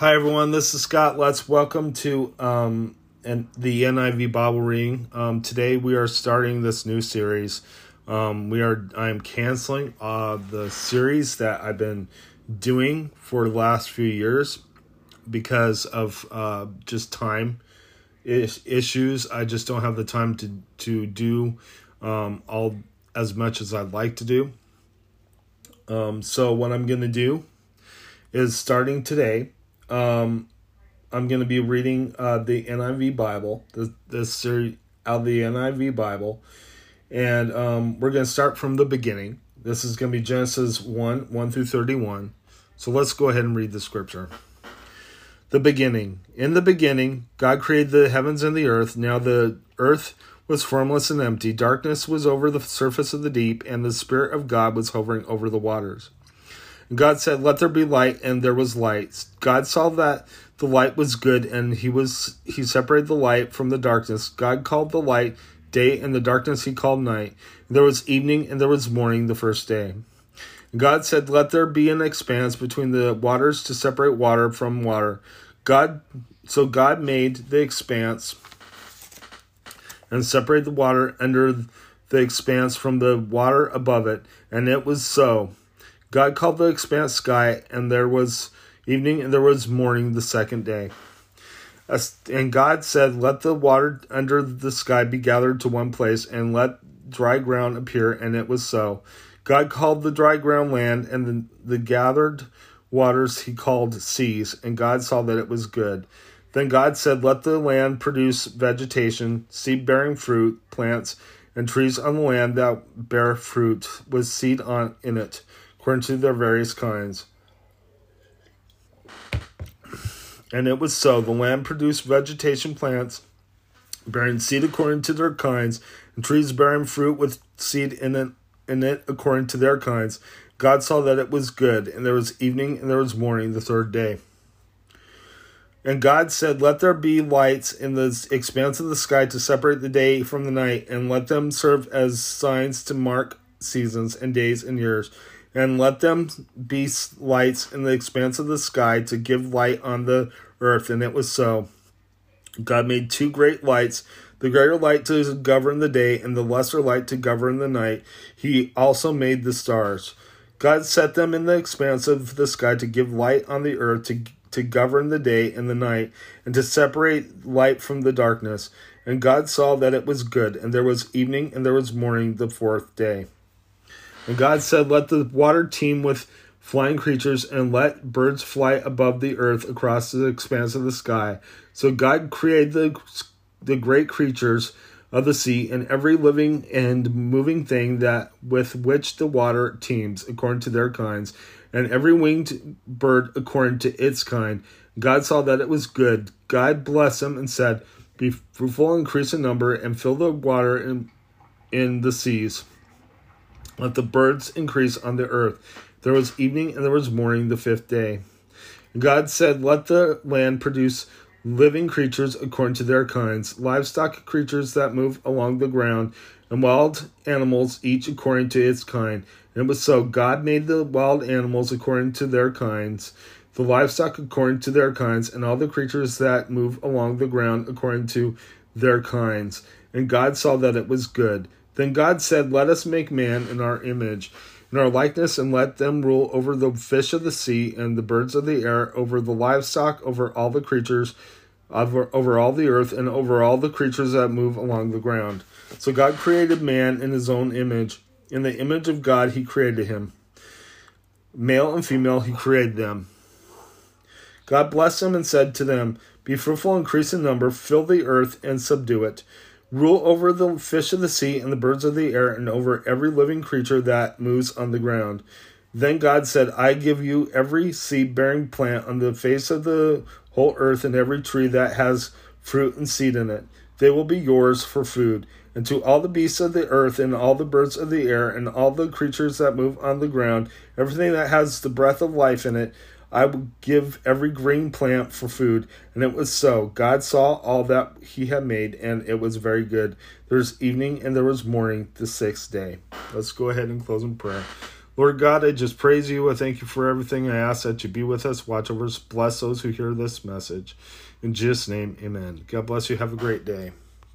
Hi everyone, this is Scott. Let's welcome to um and the NIV Bible reading. Um, today we are starting this new series. Um, we are I'm canceling uh the series that I've been doing for the last few years because of uh just time is- issues. I just don't have the time to to do um all as much as I'd like to do. Um, so what I'm gonna do is starting today. Um, I'm going to be reading uh, the NIV Bible, the this series out of the NIV Bible, and um, we're going to start from the beginning. This is going to be Genesis one one through thirty one. So let's go ahead and read the scripture. The beginning. In the beginning, God created the heavens and the earth. Now the earth was formless and empty. Darkness was over the surface of the deep, and the Spirit of God was hovering over the waters. God said, Let there be light, and there was light. God saw that the light was good, and he was he separated the light from the darkness. God called the light day, and the darkness he called night. There was evening, and there was morning the first day. God said, Let there be an expanse between the waters to separate water from water. God so God made the expanse and separated the water under the expanse from the water above it, and it was so. God called the expanse sky, and there was evening and there was morning the second day. And God said, Let the water under the sky be gathered to one place, and let dry ground appear, and it was so. God called the dry ground land, and the, the gathered waters he called seas, and God saw that it was good. Then God said, Let the land produce vegetation, seed bearing fruit, plants, and trees on the land that bear fruit with seed on in it, according to their various kinds. And it was so. The land produced vegetation plants, bearing seed according to their kinds, and trees bearing fruit with seed in it, in it according to their kinds. God saw that it was good, and there was evening and there was morning the third day. And God said, Let there be lights in the expanse of the sky to separate the day from the night, and let them serve as signs to mark seasons and days and years. And let them be lights in the expanse of the sky to give light on the earth. And it was so. God made two great lights, the greater light to govern the day, and the lesser light to govern the night. He also made the stars. God set them in the expanse of the sky to give light on the earth, to, to govern the day and the night, and to separate light from the darkness. And God saw that it was good, and there was evening and there was morning the fourth day. And God said, Let the water teem with flying creatures, and let birds fly above the earth across the expanse of the sky. So God created the, the great creatures of the sea and every living and moving thing that with which the water teems according to their kinds and every winged bird according to its kind. God saw that it was good. God blessed them and said be fruitful and increase in number and fill the water in, in the seas let the birds increase on the earth there was evening and there was morning the fifth day god said let the land produce living creatures according to their kinds, livestock creatures that move along the ground, and wild animals each according to its kind. And it was so. God made the wild animals according to their kinds, the livestock according to their kinds, and all the creatures that move along the ground according to their kinds. And God saw that it was good. Then God said, Let us make man in our image in our likeness, and let them rule over the fish of the sea and the birds of the air, over the livestock, over all the creatures, over, over all the earth, and over all the creatures that move along the ground. So God created man in his own image. In the image of God, he created him. Male and female, he created them. God blessed them and said to them, Be fruitful, increase in number, fill the earth, and subdue it. Rule over the fish of the sea and the birds of the air, and over every living creature that moves on the ground. Then God said, I give you every seed bearing plant on the face of the whole earth, and every tree that has fruit and seed in it. They will be yours for food. And to all the beasts of the earth, and all the birds of the air, and all the creatures that move on the ground, everything that has the breath of life in it, I will give every green plant for food. And it was so. God saw all that he had made, and it was very good. There was evening and there was morning the sixth day. Let's go ahead and close in prayer. Lord God, I just praise you. I thank you for everything. I ask that you be with us, watch over us, bless those who hear this message. In Jesus' name, amen. God bless you. Have a great day.